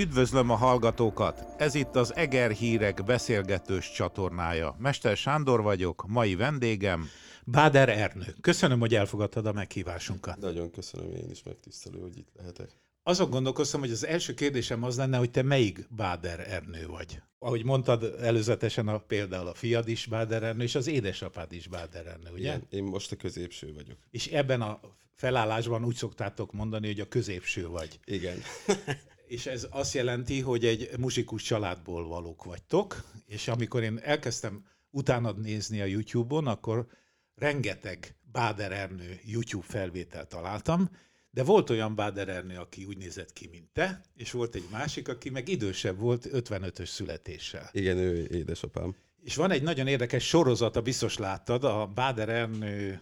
Üdvözlöm a hallgatókat! Ez itt az Eger Hírek beszélgetős csatornája. Mester Sándor vagyok, mai vendégem. Báder Ernő. Köszönöm, hogy elfogadtad a meghívásunkat. Nagyon köszönöm, én is megtisztelő, hogy itt lehetek. Azon gondolkoztam, hogy az első kérdésem az lenne, hogy te melyik Báder Ernő vagy. Ahogy mondtad előzetesen a, például a fiad is Báder Ernő, és az édesapád is Báder Ernő, ugye? Igen, én most a középső vagyok. És ebben a felállásban úgy szoktátok mondani, hogy a középső vagy. Igen. És ez azt jelenti, hogy egy muzsikus családból valók vagytok, és amikor én elkezdtem utánad nézni a YouTube-on, akkor rengeteg Báder Ernő YouTube felvételt találtam, de volt olyan Báder Ernő, aki úgy nézett ki, mint te, és volt egy másik, aki meg idősebb volt, 55-ös születéssel. Igen, ő édesapám. És van egy nagyon érdekes sorozata, biztos láttad, a Báder Ernő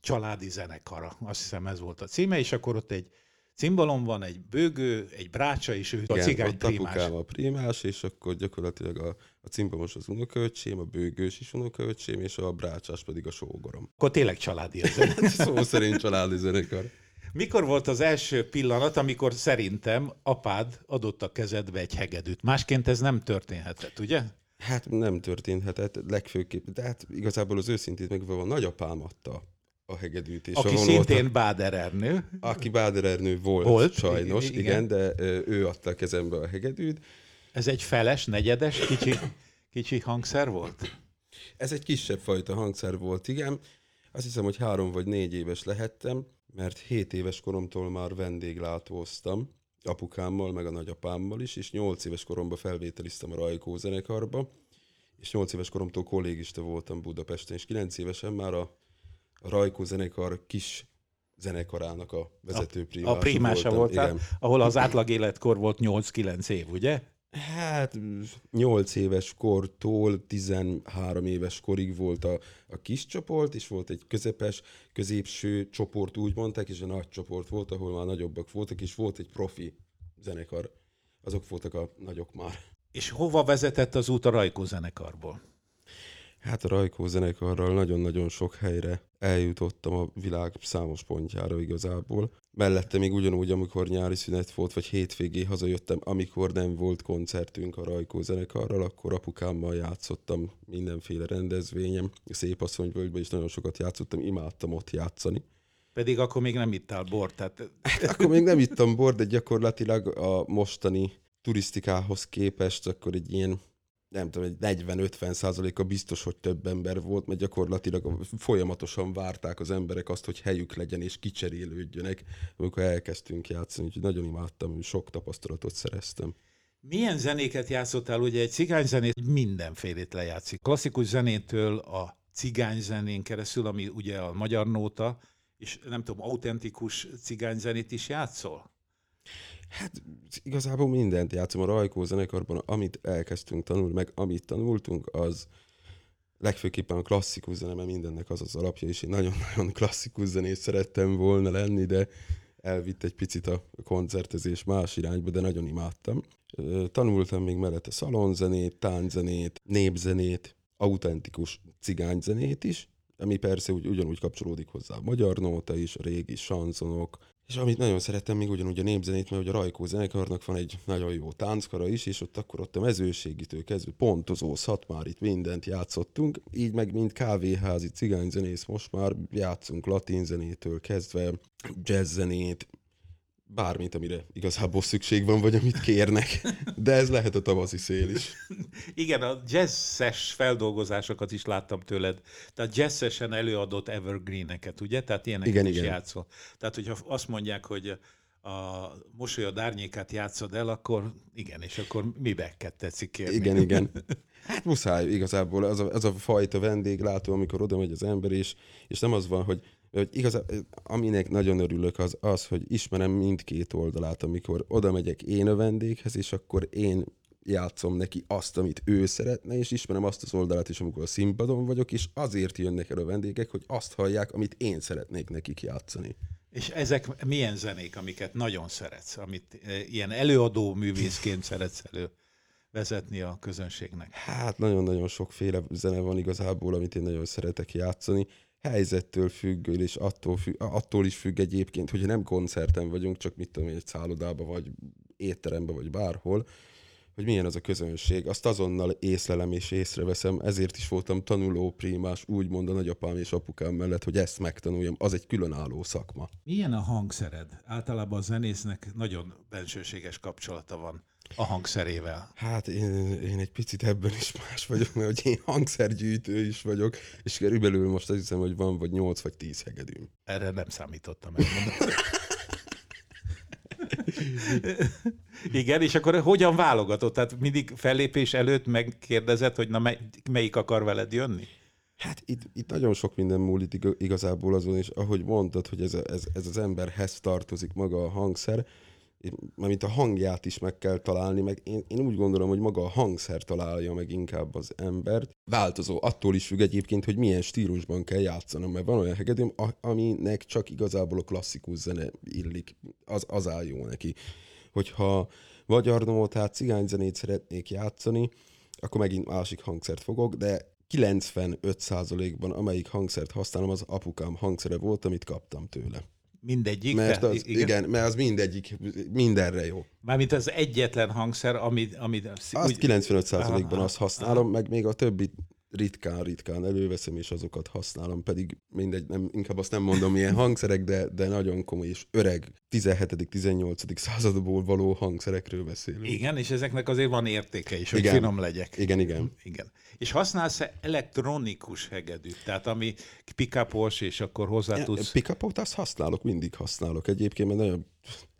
családi zenekara. Azt hiszem ez volt a címe, és akkor ott egy cimbalom van, egy bőgő, egy brácsa, és ő a Igen, cigány ott primás. a primás, és akkor gyakorlatilag a, a cimbomos az unokaöcsém, a bőgős is unokaöcsém, és a brácsás pedig a sógorom. Akkor tényleg családi ez. Szó szerint családi zenekar. Mikor volt az első pillanat, amikor szerintem apád adott a kezedbe egy hegedűt? Másként ez nem történhetett, ugye? Hát nem történhetett legfőképp, de hát igazából az őszintét megvalóan nagyapám adta a hegedűt. És Aki a szintén Báder Ernő. Aki Báder Ernő volt, Volt, sajnos, igen. igen, de ő adta a kezembe a hegedűt. Ez egy feles, negyedes, kicsi, kicsi hangszer volt? Ez egy kisebb fajta hangszer volt, igen. Azt hiszem, hogy három vagy négy éves lehettem, mert hét éves koromtól már vendéglátóztam, apukámmal, meg a nagyapámmal is, és nyolc éves koromban felvételiztem a Rajkó zenekarba, és nyolc éves koromtól kollégista voltam Budapesten, és kilenc évesen már a Rajkó zenekar kis zenekarának a vezető primása A primása voltam. voltál, ahol az átlag életkor volt 8-9 év, ugye? Hát 8 éves kortól 13 éves korig volt a, a kis csoport, és volt egy közepes, középső csoport, úgy mondták, és egy nagy csoport volt, ahol már nagyobbak voltak, és volt egy profi zenekar. Azok voltak a nagyok már. És hova vezetett az út a Rajkó zenekarból? Hát a Rajkó zenekarral nagyon-nagyon sok helyre eljutottam a világ számos pontjára igazából. Mellette még ugyanúgy, amikor nyári szünet volt, vagy hétvégé hazajöttem, amikor nem volt koncertünk a Rajkó zenekarral, akkor apukámmal játszottam mindenféle rendezvényem. Szép Asszonyvölgyben is nagyon sokat játszottam, imádtam ott játszani. Pedig akkor még nem ittál bort, tehát Akkor még nem ittam bort, de gyakorlatilag a mostani turisztikához képest akkor egy ilyen nem tudom, egy 40-50 százaléka biztos, hogy több ember volt, mert gyakorlatilag folyamatosan várták az emberek azt, hogy helyük legyen és kicserélődjönek, amikor elkezdtünk játszani, úgyhogy nagyon imádtam, sok tapasztalatot szereztem. Milyen zenéket játszottál? Ugye egy cigányzenét mindenfélét lejátszik. Klasszikus zenétől a cigányzenén keresztül, ami ugye a magyar nóta, és nem tudom, autentikus cigányzenét is játszol? Hát igazából mindent játszom a Rajkó zenekarban, amit elkezdtünk tanulni, meg amit tanultunk, az legfőképpen a klasszikus zene, mert mindennek az az alapja, és én nagyon-nagyon klasszikus zenét szerettem volna lenni, de elvitt egy picit a koncertezés más irányba, de nagyon imádtam. Tanultam még mellette szalonzenét, tánczenét, népzenét, autentikus cigányzenét is, ami persze úgy, ugyanúgy kapcsolódik hozzá a magyar nóta is, a régi sanzonok, és amit nagyon szerettem, még ugyanúgy a népzenét, mert ugye a Rajkó zenekarnak van egy nagyon jó tánckara is, és ott akkor ott a mezőségitől kezdve pontozó, szatmárit, mindent játszottunk, így meg mint kávéházi cigányzenész most már játszunk latin zenétől kezdve, jazzzenét, bármit, amire igazából szükség van, vagy amit kérnek. De ez lehet a tavaszi szél is. Igen, a jazzes feldolgozásokat is láttam tőled. Tehát jazzesen előadott evergreeneket, ugye? Tehát ilyeneket Igen, is igen. játszol. Tehát, hogyha azt mondják, hogy a mosolyod árnyékát játszod el, akkor igen, és akkor mibe tetszik kérni? Igen, igen. Hát muszáj igazából, az a, az a fajta vendéglátó, amikor oda megy az ember, és, és nem az van, hogy, hogy igazán, aminek nagyon örülök, az az, hogy ismerem mindkét oldalát, amikor oda megyek én a vendéghez, és akkor én játszom neki azt, amit ő szeretne, és ismerem azt az oldalát is, amikor a színpadon vagyok, és azért jönnek el a vendégek, hogy azt hallják, amit én szeretnék nekik játszani. És ezek milyen zenék, amiket nagyon szeretsz, amit eh, ilyen előadó művészként szeretsz elő vezetni a közönségnek? Hát nagyon-nagyon sokféle zene van igazából, amit én nagyon szeretek játszani. Helyzettől függ, és attól, függ, attól is függ egyébként, hogyha nem koncerten vagyunk, csak mit tudom egy szállodában vagy étterembe vagy bárhol, hogy milyen az a közönség, azt azonnal észlelem és észreveszem, ezért is voltam tanuló primás, úgymond a nagyapám és apukám mellett, hogy ezt megtanuljam, az egy különálló szakma. Milyen a hangszered? Általában a zenésznek nagyon bensőséges kapcsolata van a hangszerével. Hát én, én egy picit ebben is más vagyok, mert hogy én hangszergyűjtő is vagyok, és körülbelül most azt hiszem, hogy van vagy 8 vagy 10 hegedűm. Erre nem számítottam. Igen, és akkor hogyan válogatod? Tehát mindig fellépés előtt megkérdezed, hogy na mely, melyik akar veled jönni? Hát itt, itt nagyon sok minden múlik iga- igazából azon, és ahogy mondtad, hogy ez, a, ez, ez az emberhez tartozik maga a hangszer, mint a hangját is meg kell találni, meg én, én úgy gondolom, hogy maga a hangszer találja meg inkább az embert. Változó, attól is függ egyébként, hogy milyen stílusban kell játszanom, mert van olyan hegedűm, a- aminek csak igazából a klasszikus zene illik, az, az áll jó neki. Hogyha magyar nótát, cigányzenét szeretnék játszani, akkor megint másik hangszert fogok, de 95%-ban amelyik hangszert használom, az apukám hangszere volt, amit kaptam tőle. Mindegyik? Mert az, igen, mert az mindegyik, mindenre jó. Mármint az egyetlen hangszer, ami... ami Azt 95%-ban Aha, azt használom, meg még a többit ritkán-ritkán előveszem, és azokat használom, pedig mindegy, nem, inkább azt nem mondom, milyen hangszerek, de, de nagyon komoly és öreg 17.-18. századból való hangszerekről beszélünk. Igen, és ezeknek azért van értéke is, hogy Igen. finom legyek. Igen, igen. Igen. És használsz-e elektronikus hegedűt? Tehát ami pikapos, és akkor hozzá tudsz... Pickupot azt használok, mindig használok egyébként, mert nagyon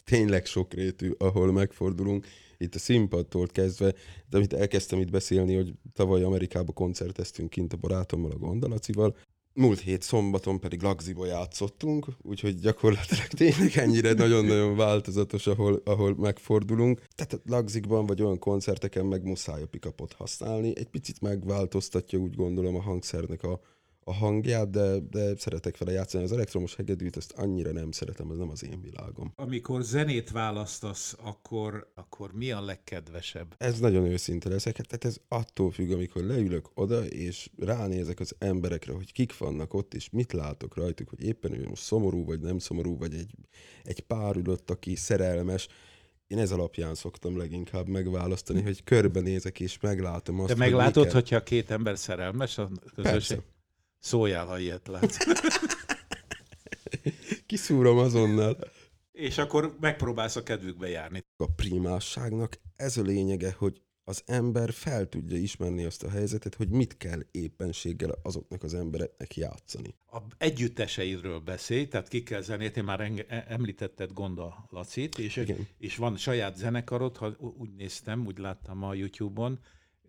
tényleg sokrétű, ahol megfordulunk, itt a színpadtól kezdve, de amit elkezdtem itt beszélni, hogy tavaly Amerikába koncerteztünk kint a barátommal, a Gondalacival, múlt hét szombaton pedig Lagziba játszottunk, úgyhogy gyakorlatilag tényleg ennyire nagyon-nagyon változatos, ahol, ahol megfordulunk. Tehát Lagzikban vagy olyan koncerteken meg muszáj a pickupot használni. Egy picit megváltoztatja úgy gondolom a hangszernek a, a hangját, de, de szeretek vele játszani. Az elektromos hegedűt ezt annyira nem szeretem, ez nem az én világom. Amikor zenét választasz, akkor, akkor mi a legkedvesebb? Ez nagyon őszinte leszek, hát tehát ez attól függ, amikor leülök oda, és ránézek az emberekre, hogy kik vannak ott, és mit látok rajtuk, hogy éppen ő most szomorú, vagy nem szomorú, vagy egy, egy pár ülött, aki szerelmes. Én ez alapján szoktam leginkább megválasztani, hogy körbenézek, és meglátom azt, hogy meglátod, miket- hogyha két ember szerelmes a közösség? Persze. Szóljál, ha ilyet látsz. Kiszúrom azonnal. És akkor megpróbálsz a kedvükbe járni. A primásságnak ez a lényege, hogy az ember fel tudja ismerni azt a helyzetet, hogy mit kell éppenséggel azoknak az embereknek játszani. A együtteseidről beszélj, tehát ki kell zenét, én már enge- e- említetted Gonda Lacit, és, Igen. és van saját zenekarod, ha úgy néztem, úgy láttam a YouTube-on.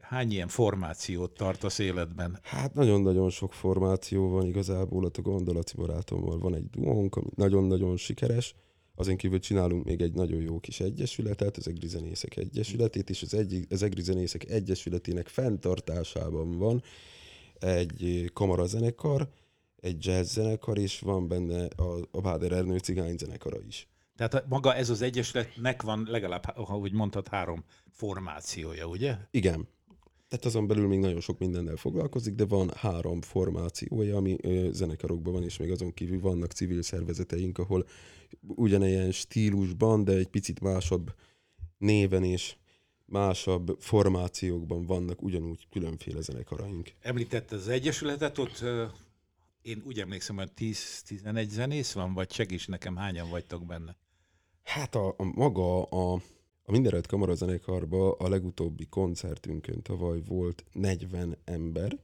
Hány ilyen formációt tartasz életben? Hát nagyon-nagyon sok formáció van igazából, ott a Gondolaci barátommal van egy duónk, ami nagyon-nagyon sikeres, azon kívül csinálunk még egy nagyon jó kis egyesületet, az Egri Zenészek Egyesületét, és az, egy, az Egri Zenészek Egyesületének fenntartásában van egy kamarazenekar, egy jazz zenekar, és van benne a, a Báder Ernő cigány zenekara is. Tehát maga ez az egyesületnek van legalább, úgy mondtad, három formációja, ugye? Igen. Tehát azon belül még nagyon sok mindennel foglalkozik, de van három formációja, ami ö, zenekarokban van, és még azon kívül vannak civil szervezeteink, ahol ugyanilyen stílusban, de egy picit másabb néven és másabb formációkban vannak ugyanúgy különféle zenekaraink. Említetted az egyesületet, ott ö, én úgy emlékszem, hogy 10-11 zenész van, vagy segíts nekem, hányan vagytok benne? Hát a, a maga a, a Mindenrajt Kamarazenekarban a legutóbbi koncertünkön tavaly volt 40 ember,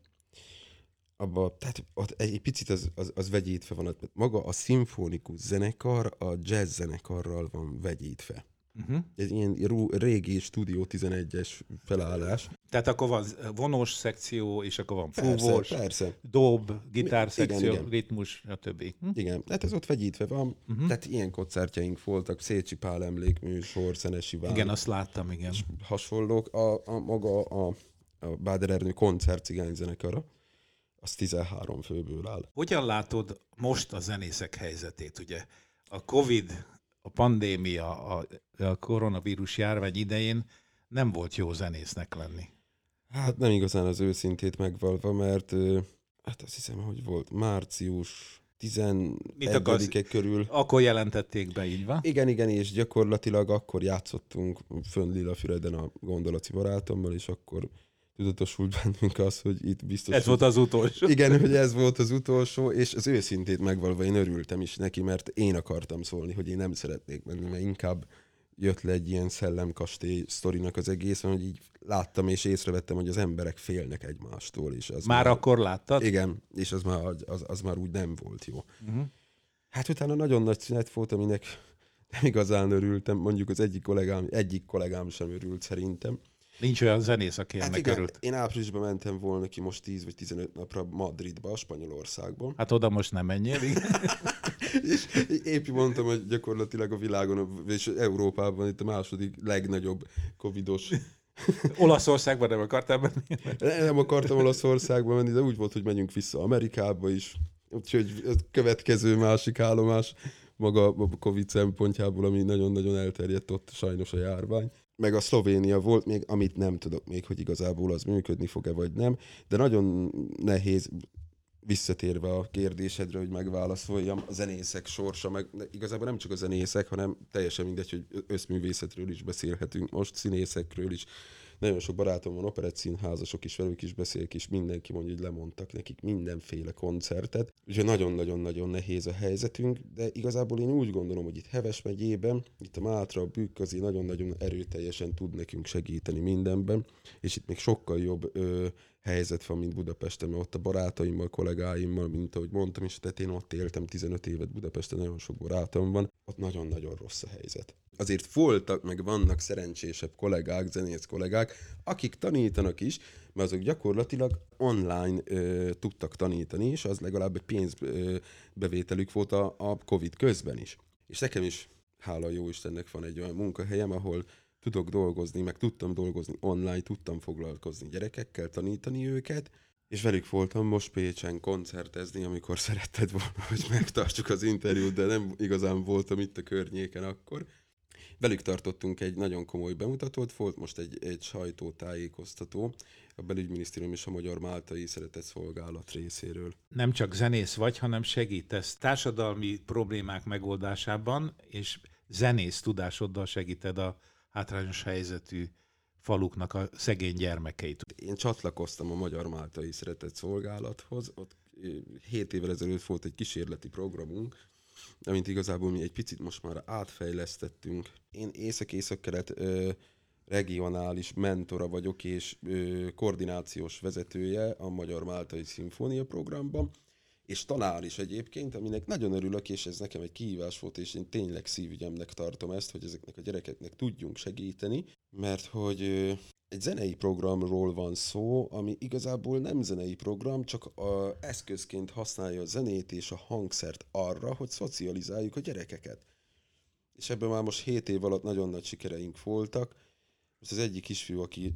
abba, tehát egy picit az, az, az vegyítve van, maga a szimfonikus zenekar a jazz zenekarral van vegyítve. Uh-huh. Ez ilyen régi Studio 11-es felállás. Tehát akkor van vonós szekció, és akkor van Persze, fúvós, persze. dob, gitárszekció, Igen, igen. ritmus, stb. Hm? Igen, hát ez ott vegyítve van. Uh-huh. Tehát ilyen koncertjeink voltak, Szécsi Pál emlékműsor, Szenesi Vár, Igen, azt láttam, igen. hasonlók. A, a maga a, a Báder Ernő koncert cigányzenekara, az 13 főből áll. Hogyan látod most a zenészek helyzetét? Ugye a Covid, a pandémia, a, a koronavírus járvány idején nem volt jó zenésznek lenni. Hát nem igazán az őszintét megvalva, mert hát azt hiszem, hogy volt március 11 körül. Akkor jelentették be, így van? Igen, igen, és gyakorlatilag akkor játszottunk fönn Lilafüreden a gondolaci barátommal, és akkor tudatosult bennünk az, hogy itt biztos... Ez volt az utolsó. Igen, hogy ez volt az utolsó, és az őszintét megvalva én örültem is neki, mert én akartam szólni, hogy én nem szeretnék menni, mert inkább jött le egy ilyen szellemkastély sztorinak az egész, hogy így láttam és észrevettem, hogy az emberek félnek egymástól. És az már, már akkor láttad? Igen, és az már, az, az már úgy nem volt jó. Uh-huh. Hát utána nagyon nagy szünet volt, aminek nem igazán örültem, mondjuk az egyik kollégám, egyik kollégám sem örült szerintem. Nincs olyan zenész, aki hát ennek igen, örült. Én áprilisban mentem volna ki most 10 vagy 15 napra Madridba, Spanyolországba. Hát oda most nem menjél, és épp mondtam, hogy gyakorlatilag a világon, és Európában itt a második legnagyobb covidos Olaszországban nem akartál menni? Nem akartam Olaszországba menni, de úgy volt, hogy menjünk vissza Amerikába is. Úgyhogy a következő másik állomás maga a Covid szempontjából, ami nagyon-nagyon elterjedt ott sajnos a járvány. Meg a Szlovénia volt még, amit nem tudok még, hogy igazából az működni fog-e vagy nem, de nagyon nehéz visszatérve a kérdésedre, hogy megválaszoljam, a zenészek sorsa, meg igazából nem csak a zenészek, hanem teljesen mindegy, hogy összművészetről is beszélhetünk most, színészekről is. Nagyon sok barátom van, operett színházasok is, velük is beszélek, és mindenki mondja, hogy lemondtak nekik mindenféle koncertet. Úgyhogy nagyon-nagyon-nagyon nehéz a helyzetünk, de igazából én úgy gondolom, hogy itt Heves megyében, itt a Mátra, a Bükk közé nagyon-nagyon erőteljesen tud nekünk segíteni mindenben, és itt még sokkal jobb ö, helyzet van, mint Budapesten, mert ott a barátaimmal, kollégáimmal, mint ahogy mondtam is, tehát én ott éltem 15 évet Budapesten, nagyon sok barátom van, ott nagyon-nagyon rossz a helyzet. Azért voltak, meg vannak szerencsésebb kollégák, zenész kollégák, akik tanítanak is, mert azok gyakorlatilag online ö, tudtak tanítani, és az legalább egy pénzbevételük volt a, a Covid közben is. És nekem is, hála jó Istennek van egy olyan munkahelyem, ahol tudok dolgozni, meg tudtam dolgozni online, tudtam foglalkozni gyerekekkel, tanítani őket, és velük voltam most Pécsen koncertezni, amikor szeretted volna, hogy megtartsuk az interjút, de nem igazán voltam itt a környéken akkor. Velük tartottunk egy nagyon komoly bemutatót, volt most egy, egy sajtótájékoztató, a belügyminisztérium és a Magyar Máltai Szeretett Szolgálat részéről. Nem csak zenész vagy, hanem segítesz társadalmi problémák megoldásában, és zenész tudásoddal segíted a hátrányos helyzetű faluknak a szegény gyermekeit. Én csatlakoztam a Magyar Máltai Szeretett Szolgálathoz, ott 7 évvel ezelőtt volt egy kísérleti programunk, amint igazából mi egy picit most már átfejlesztettünk. Én észak-észak-kelet regionális mentora vagyok és ö, koordinációs vezetője a Magyar Máltai Szimfónia programban, és tanár is egyébként, aminek nagyon örülök, és ez nekem egy kihívás volt, és én tényleg szívügyemnek tartom ezt, hogy ezeknek a gyerekeknek tudjunk segíteni, mert hogy egy zenei programról van szó, ami igazából nem zenei program, csak a eszközként használja a zenét és a hangszert arra, hogy szocializáljuk a gyerekeket. És ebben már most 7 év alatt nagyon nagy sikereink voltak. Most az egyik kisfiú, aki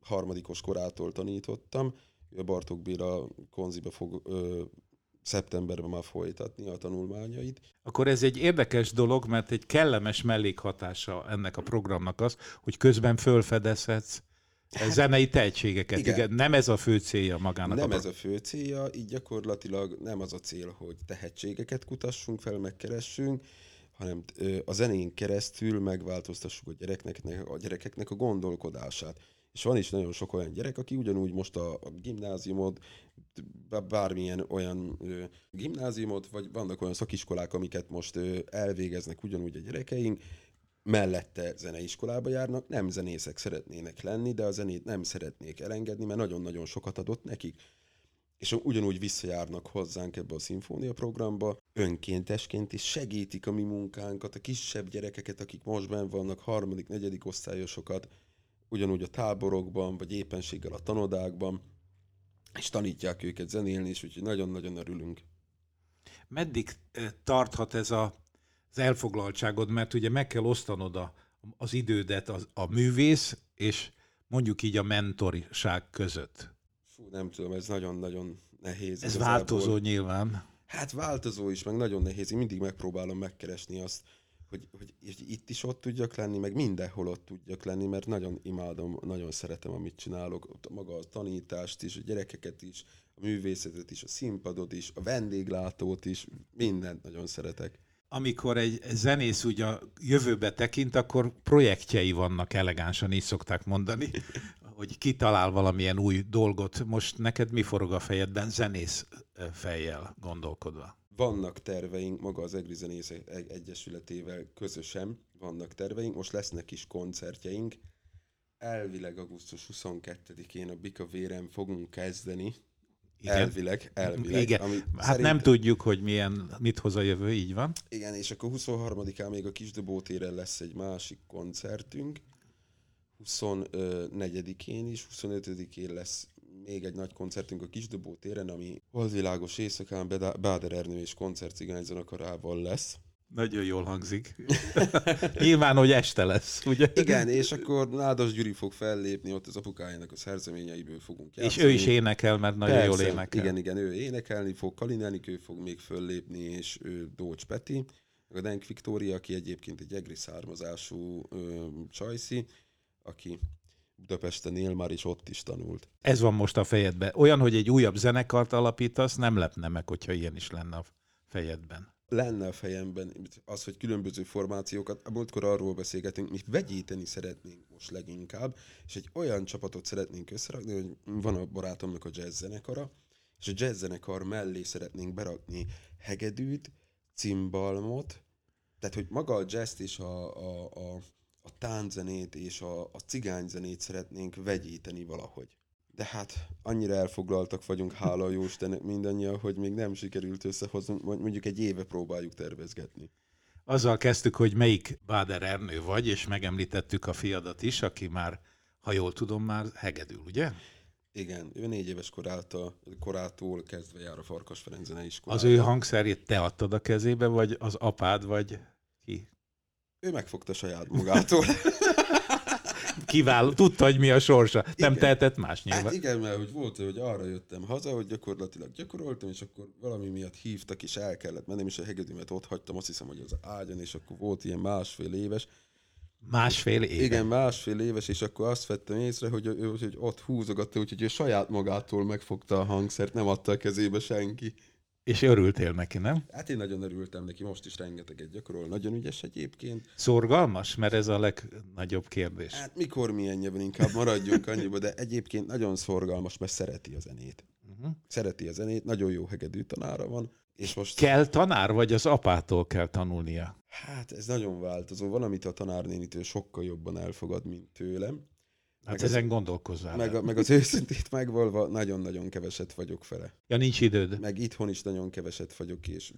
harmadikos korától tanítottam, a Bartók Béla konzibe fog ö, szeptemberben már folytatni a tanulmányait. Akkor ez egy érdekes dolog, mert egy kellemes mellékhatása ennek a programnak az, hogy közben fölfedezhetsz hát, zenei tehetségeket. Igen. igen. Nem ez a fő célja magának. Nem a ez a fő célja, így gyakorlatilag nem az a cél, hogy tehetségeket kutassunk fel, megkeressünk, hanem a zenén keresztül megváltoztassuk a gyereknek, a gyerekeknek a gondolkodását. És van is nagyon sok olyan gyerek, aki ugyanúgy most a, a gimnáziumot, bármilyen olyan ö, gimnáziumot, vagy vannak olyan szakiskolák, amiket most ö, elvégeznek ugyanúgy a gyerekeink, mellette zeneiskolába járnak, nem zenészek szeretnének lenni, de a zenét nem szeretnék elengedni, mert nagyon-nagyon sokat adott nekik. És ugyanúgy visszajárnak hozzánk ebbe a szimfónia programba, önkéntesként, és segítik a mi munkánkat, a kisebb gyerekeket, akik most benn vannak, harmadik, negyedik osztályosokat, ugyanúgy a táborokban, vagy éppenséggel a tanodákban, és tanítják őket zenélni, és úgyhogy nagyon-nagyon örülünk. Meddig eh, tarthat ez a, az elfoglaltságod, mert ugye meg kell osztanod a, az idődet a, a művész, és mondjuk így a mentoriság között? Fú, nem tudom, ez nagyon-nagyon nehéz. Ez igazából. változó nyilván. Hát változó is, meg nagyon nehéz. Én mindig megpróbálom megkeresni azt, hogy, hogy itt is ott tudjak lenni, meg mindenhol ott tudjak lenni, mert nagyon imádom, nagyon szeretem, amit csinálok, maga a tanítást is, a gyerekeket is, a művészetet is, a színpadot is, a vendéglátót is, mindent nagyon szeretek. Amikor egy zenész úgy a jövőbe tekint, akkor projektjei vannak elegánsan, így szokták mondani, hogy kitalál valamilyen új dolgot. Most neked mi forog a fejedben zenész fejjel gondolkodva? vannak terveink, maga az Egri Zenészek Egyesületével közösen vannak terveink, most lesznek is koncertjeink. Elvileg augusztus 22-én a Bika Véren fogunk kezdeni. Igen. Elvileg, elvileg. Igen. Ami hát szerint... nem tudjuk, hogy milyen, mit hoz a jövő, így van. Igen, és akkor 23-án még a Kisdobótéren lesz egy másik koncertünk. 24-én is, 25-én lesz még egy nagy koncertünk a Kisdobó téren, ami Holdvilágos éjszakán Báder Ernő és koncertcigányzenekarával lesz. Nagyon jól hangzik. Nyilván, hogy este lesz, ugye? Igen, és akkor Nádas Gyuri fog fellépni, ott az apukájának a szerzeményeiből fogunk játszani. És ő is énekel, mert nagyon Persze, jól énekel. Igen, igen, ő énekelni fog, Kalin ő fog még föllépni, és ő Dócs Peti, a Denk Viktória, aki egyébként egy egri származású ö, csajszi, aki Budapesten él már, is ott is tanult. Ez van most a fejedben. Olyan, hogy egy újabb zenekart alapítasz, nem lepne meg, hogyha ilyen is lenne a fejedben. Lenne a fejemben az, hogy különböző formációkat, a múltkor arról beszélgetünk, mi vegyíteni szeretnénk most leginkább, és egy olyan csapatot szeretnénk összerakni, hogy van a barátomnak a jazz zenekara, és a jazz zenekar mellé szeretnénk berakni hegedűt, cimbalmot, tehát hogy maga a jazz és a, a, a a tánczenét és a, a cigányzenét szeretnénk vegyíteni valahogy. De hát annyira elfoglaltak vagyunk, hála a Jóistennek mindannyian, hogy még nem sikerült összehozni, mondjuk egy éve próbáljuk tervezgetni. Azzal kezdtük, hogy melyik Báder Ernő vagy, és megemlítettük a fiadat is, aki már, ha jól tudom, már hegedül, ugye? Igen, ő négy éves korától, korától kezdve jár a Farkas Ferenc Az ő hangszerét te adtad a kezébe, vagy az apád, vagy ki? Ő megfogta saját magától. Kiváló, tudta, hogy mi a sorsa. Igen. Nem tehetett más nyilván. Hát igen, mert hogy volt, hogy arra jöttem haza, hogy gyakorlatilag gyakoroltam, és akkor valami miatt hívtak, és el kellett mennem, és a hegedűmet ott hagytam, azt hiszem, hogy az ágyon, és akkor volt ilyen másfél éves. Másfél éves? Igen, másfél éves, és akkor azt vettem észre, hogy, hogy, hogy ott húzogatta, úgyhogy ő saját magától megfogta a hangszert, nem adta a kezébe senki. És örültél neki, nem? Hát én nagyon örültem neki, most is rengeteget gyakorol, nagyon ügyes egyébként. Szorgalmas? Mert ez a legnagyobb kérdés. Hát mikor milyen nyelven inkább maradjunk annyiba, de egyébként nagyon szorgalmas, mert szereti a zenét. Uh-huh. Szereti a zenét, nagyon jó hegedű tanára van. És most... Kell tanár, vagy az apától kell tanulnia? Hát ez nagyon változó. Van, amit a tanárnénitől sokkal jobban elfogad, mint tőlem. Hát meg ezen gondolkozzál. Meg, meg az őszintét megvalva nagyon-nagyon keveset vagyok fele. Ja, nincs időd. Meg itthon is nagyon keveset vagyok, és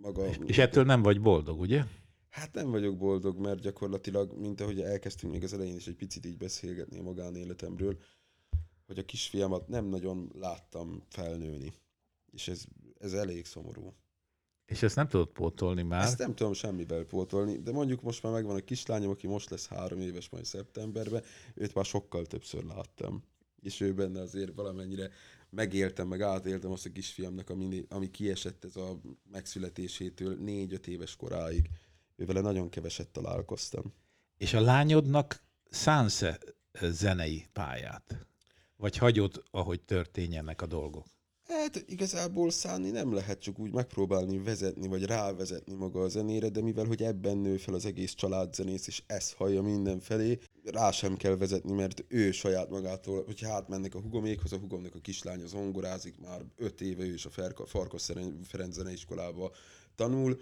maga... És ettől nem vagy boldog, ugye? Hát nem vagyok boldog, mert gyakorlatilag, mint ahogy elkezdtünk még az elején is egy picit így beszélgetni a magánéletemről, hogy a kisfiamat nem nagyon láttam felnőni. És ez, ez elég szomorú. És ezt nem tudod pótolni már? Ezt nem tudom semmivel pótolni, de mondjuk most már megvan a kislányom, aki most lesz három éves majd szeptemberben, őt már sokkal többször láttam. És ő benne azért valamennyire megéltem, meg átéltem azt a kisfiamnak, ami, ami kiesett ez a megszületésétől négy-öt éves koráig. Ővele nagyon keveset találkoztam. És a lányodnak szánsz zenei pályát? Vagy hagyod, ahogy történjenek a dolgok? Hát igazából szánni nem lehet csak úgy megpróbálni vezetni, vagy rávezetni maga a zenére, de mivel, hogy ebben nő fel az egész családzenész, és ezt hallja mindenfelé, rá sem kell vezetni, mert ő saját magától, hogyha átmennek a hugomékhoz, a hugomnak a kislánya zongorázik, már öt éve ő is a Farkas Ferenc zeneiskolába tanul,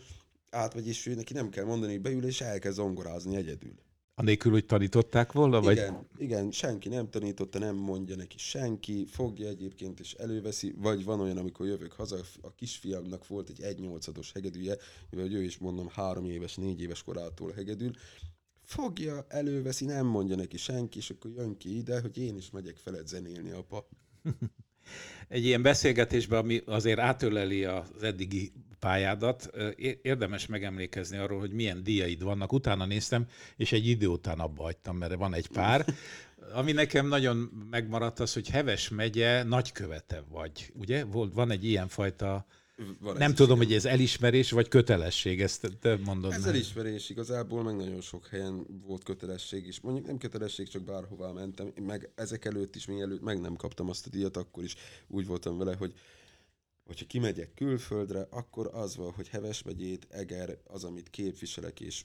átmegy, és ő neki nem kell mondani, hogy beül, és elkezd zongorázni egyedül. Anélkül, hogy tanították volna? Vagy? Igen, igen, senki nem tanította, nem mondja neki senki, fogja egyébként és előveszi, vagy van olyan, amikor jövök haza, a kisfiamnak volt egy 1 8 hegedűje, mivel ő is mondom három éves, négy éves korától hegedül, fogja, előveszi, nem mondja neki senki, és akkor jön ki ide, hogy én is megyek feled zenélni, apa. egy ilyen beszélgetésben, ami azért átöleli az eddigi pályádat, érdemes megemlékezni arról, hogy milyen díjaid vannak. Utána néztem, és egy idő után abba hagytam, mert van egy pár. Ami nekem nagyon megmaradt az, hogy Heves megye nagykövete vagy, ugye? Volt, van egy ilyenfajta Van Nem tudom, igen. hogy ez elismerés vagy kötelesség, ezt te mondod. Ez nem? elismerés igazából, meg nagyon sok helyen volt kötelesség is. Mondjuk nem kötelesség, csak bárhová mentem. Én meg ezek előtt is, még előtt meg nem kaptam azt a díjat, akkor is úgy voltam vele, hogy hogyha kimegyek külföldre, akkor az van, hogy Heves megyét, Eger az, amit képviselek, és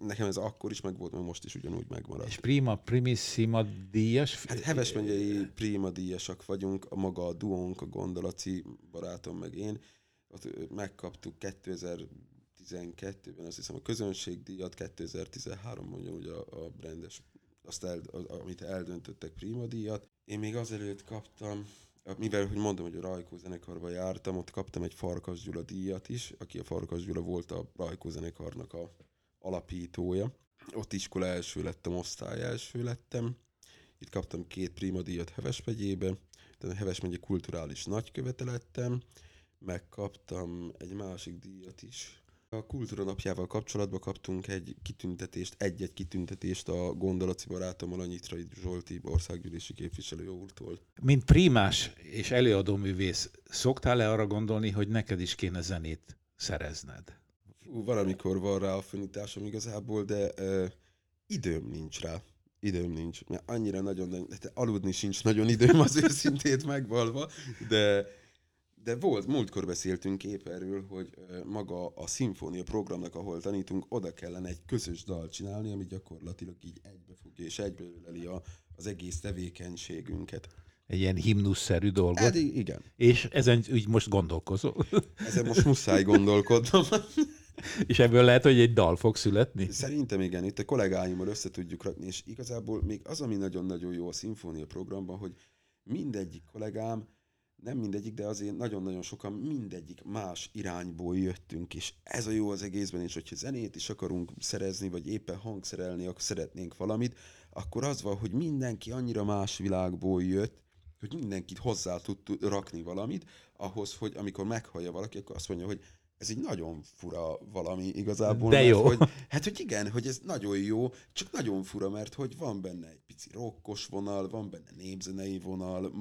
nekem ez akkor is megvolt, meg most is ugyanúgy megmarad. És prima primissima díjas? Hát Heves megyei prima díjasak vagyunk, a maga a duónk, a Gondolaci barátom meg én, ott megkaptuk 2012-ben azt hiszem a közönségdíjat, 2013-ban ugyanúgy a, a rendes, azt el, amit eldöntöttek prima díjat. Én még azelőtt kaptam, mivel, hogy mondom, hogy a Rajkó zenekarba jártam, ott kaptam egy Farkas Gyula díjat is, aki a Farkas Gyula volt a Rajkó zenekarnak a alapítója. Ott iskola első lettem, osztály első lettem. Itt kaptam két prima díjat Heves megyébe, tehát a Heves megye kulturális nagykövete lettem, megkaptam egy másik díjat is. A kultúra napjával kapcsolatban kaptunk egy kitüntetést, egy-egy kitüntetést a gondolaci barátommal, a Nyitrai Zsolti országgyűlési képviselő úrtól. Mint primás és előadó művész, szoktál-e arra gondolni, hogy neked is kéne zenét szerezned? Fú, valamikor van rá affinitásom igazából, de uh, időm nincs rá. Időm nincs. Mert annyira nagyon, aludni sincs nagyon időm az őszintét megvalva, de, de volt, múltkor beszéltünk épp erről, hogy maga a szimfónia programnak, ahol tanítunk, oda kellene egy közös dal csinálni, ami gyakorlatilag így egybefogja és egybelöleli a, az egész tevékenységünket. Egy ilyen himnuszszerű dolgot? Hát igen. És ezen úgy most gondolkozol? Ezen most muszáj gondolkodnom. és ebből lehet, hogy egy dal fog születni? Szerintem igen, itt a kollégáimmal össze tudjuk rakni, és igazából még az, ami nagyon-nagyon jó a szimfónia programban, hogy mindegyik kollégám, nem mindegyik, de azért nagyon-nagyon sokan mindegyik más irányból jöttünk, és ez a jó az egészben, és hogyha zenét is akarunk szerezni, vagy éppen hangszerelni, akkor szeretnénk valamit, akkor az van, hogy mindenki annyira más világból jött, hogy mindenkit hozzá tud rakni valamit, ahhoz, hogy amikor meghallja valaki, akkor azt mondja, hogy ez egy nagyon fura valami igazából. De mert jó. Hogy, hát, hogy igen, hogy ez nagyon jó, csak nagyon fura, mert hogy van benne egy pici rokkos vonal, van benne népzenei vonal,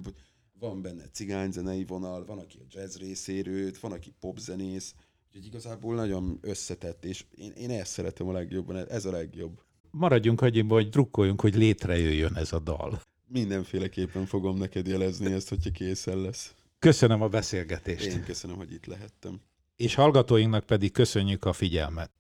van benne cigányzenei vonal, van, aki a jazz részéről, van, aki popzenész, úgyhogy igazából nagyon összetett, és én, én ezt szeretem a legjobban, ez a legjobb. Maradjunk hagyjimba, hogy drukkoljunk, hogy létrejöjjön ez a dal. Mindenféleképpen fogom neked jelezni ezt, hogyha készen lesz. Köszönöm a beszélgetést. Én köszönöm, hogy itt lehettem. És hallgatóinknak pedig köszönjük a figyelmet.